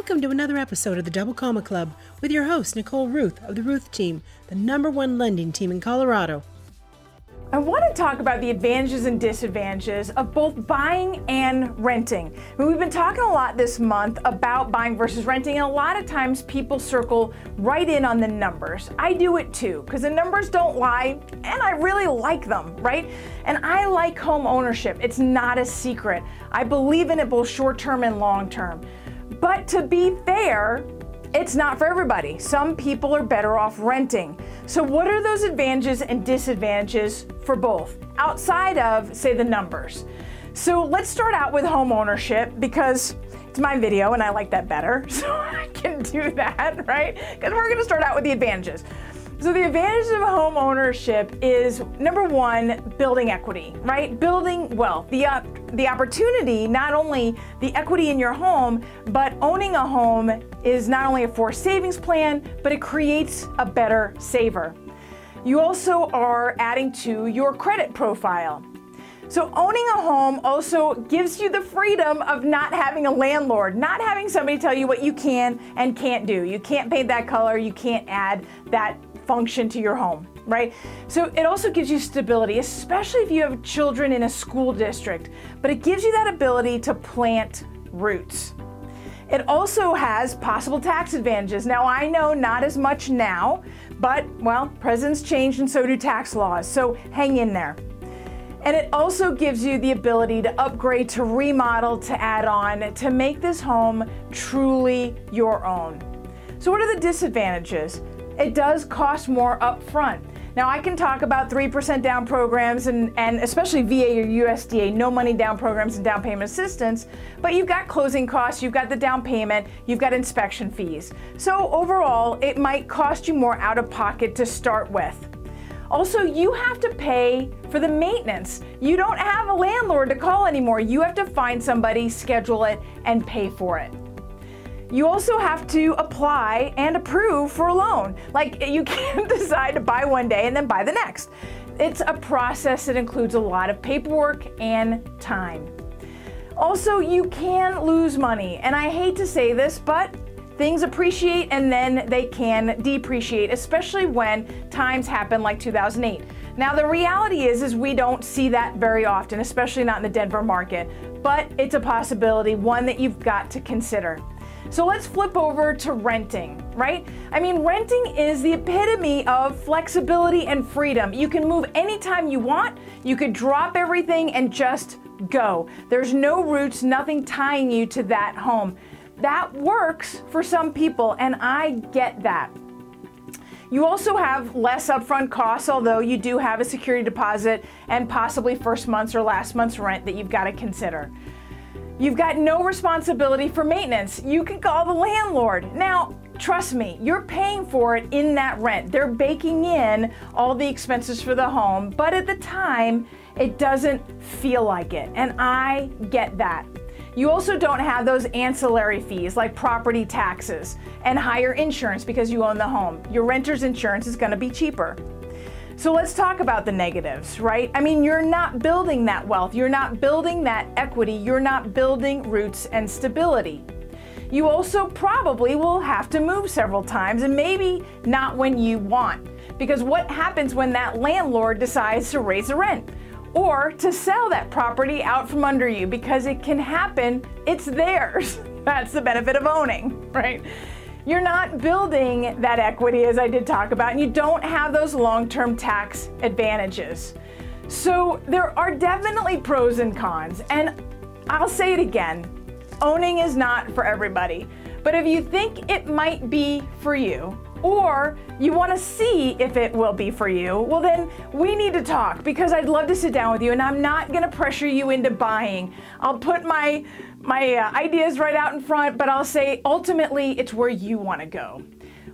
Welcome to another episode of the Double Comma Club with your host, Nicole Rueth of the Rueth Team, the number one lending team in Colorado. I want to talk about the advantages and disadvantages of both buying and renting. I mean, we've been talking a lot this month about buying versus renting, and a lot of times people circle right in on the numbers. I do it too, because the numbers don't lie, and I really like them, right? And I like home ownership. It's not a secret. I believe in it both short term and long term. But to be fair, it's not for everybody. Some people are better off renting. So, what are those advantages and disadvantages for both outside of, say, the numbers? So, let's start out with home ownership because it's my video and I like that better. So, I can do that, right? Because we're going to start out with the advantages. So the advantage of home ownership is number one, building equity, right? Building wealth, the uh, the opportunity, not only the equity in your home, but owning a home is not only a forced savings plan, but it creates a better saver. You also are adding to your credit profile. So, owning a home also gives you the freedom of not having a landlord, not having somebody tell you what you can and can't do. You can't paint that color, you can't add that function to your home, right? So it also gives you stability, especially if you have children in a school district, but it gives you that ability to plant roots. It also has possible tax advantages. Now, I know not as much now, but well, presidents change and so do tax laws, so hang in there. And it also gives you the ability to upgrade, to remodel, to add on, to make this home truly your own. So, what are the disadvantages? it does cost more up front. Now, I can talk about 3% down programs and, and especially VA or USDA, no money down programs and down payment assistance, but you've got closing costs, you've got the down payment, you've got inspection fees. So, overall, it might cost you more out of pocket to start with. Also, you have to pay for the maintenance. You don't have a landlord to call anymore. You have to find somebody, schedule it, and pay for it. You also have to apply and approve for a loan. Like you can't decide to buy one day and then buy the next. It's a process that includes a lot of paperwork and time. Also, you can lose money, and I hate to say this, but things appreciate and then they can depreciate, especially when times happen like 2008. Now the reality is is we don't see that very often, especially not in the Denver market, but it's a possibility, one that you've got to consider. So let's flip over to renting, right? I mean, renting is the epitome of flexibility and freedom. You can move anytime you want, you could drop everything and just go. There's no roots, nothing tying you to that home. That works for some people, and I get that. You also have less upfront costs, although you do have a security deposit and possibly first month's or last month's rent that you've got to consider. You've got no responsibility for maintenance. You can call the landlord. Now, trust me, you're paying for it in that rent. They're baking in all the expenses for the home, but at the time, it doesn't feel like it. And I get that. You also don't have those ancillary fees like property taxes and higher insurance because you own the home. Your renter's insurance is going to be cheaper. So let's talk about the negatives, right? I mean, you're not building that wealth, you're not building that equity, you're not building roots and stability. You also probably will have to move several times and maybe not when you want. Because what happens when that landlord decides to raise the rent? Or to sell that property out from under you because it can happen, it's theirs. That's the benefit of owning, right? you're not building that equity, as I did talk about, and you don't have those long term tax advantages. So there are definitely pros and cons. And I'll say it again owning is not for everybody. But if you think it might be for you, or you want to see if it will be for you, well, then we need to talk because I'd love to sit down with you and I'm not going to pressure you into buying. I'll put my my uh, ideas right out in front, but I'll say ultimately it's where you want to go.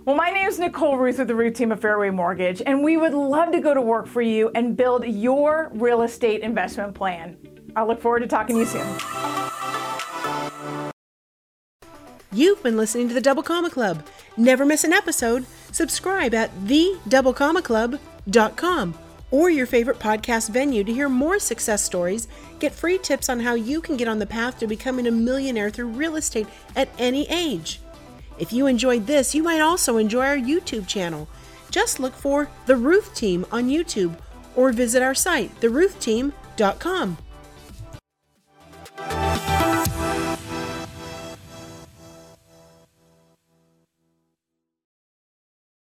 Well, my name is Nicole Rueth with the Rueth team of Fairway Mortgage, and we would love to go to work for you and build your real estate investment plan. I look forward to talking to you soon. You've been listening to the Double Comma Club. Never miss an episode. Subscribe at thedoublecommaclub.com or your favorite podcast venue to hear more success stories, get free tips on how you can get on the path to becoming a millionaire through real estate at any age. If you enjoyed this, you might also enjoy our YouTube channel. Just look for The Rueth Team on YouTube or visit our site, theruethteam.com.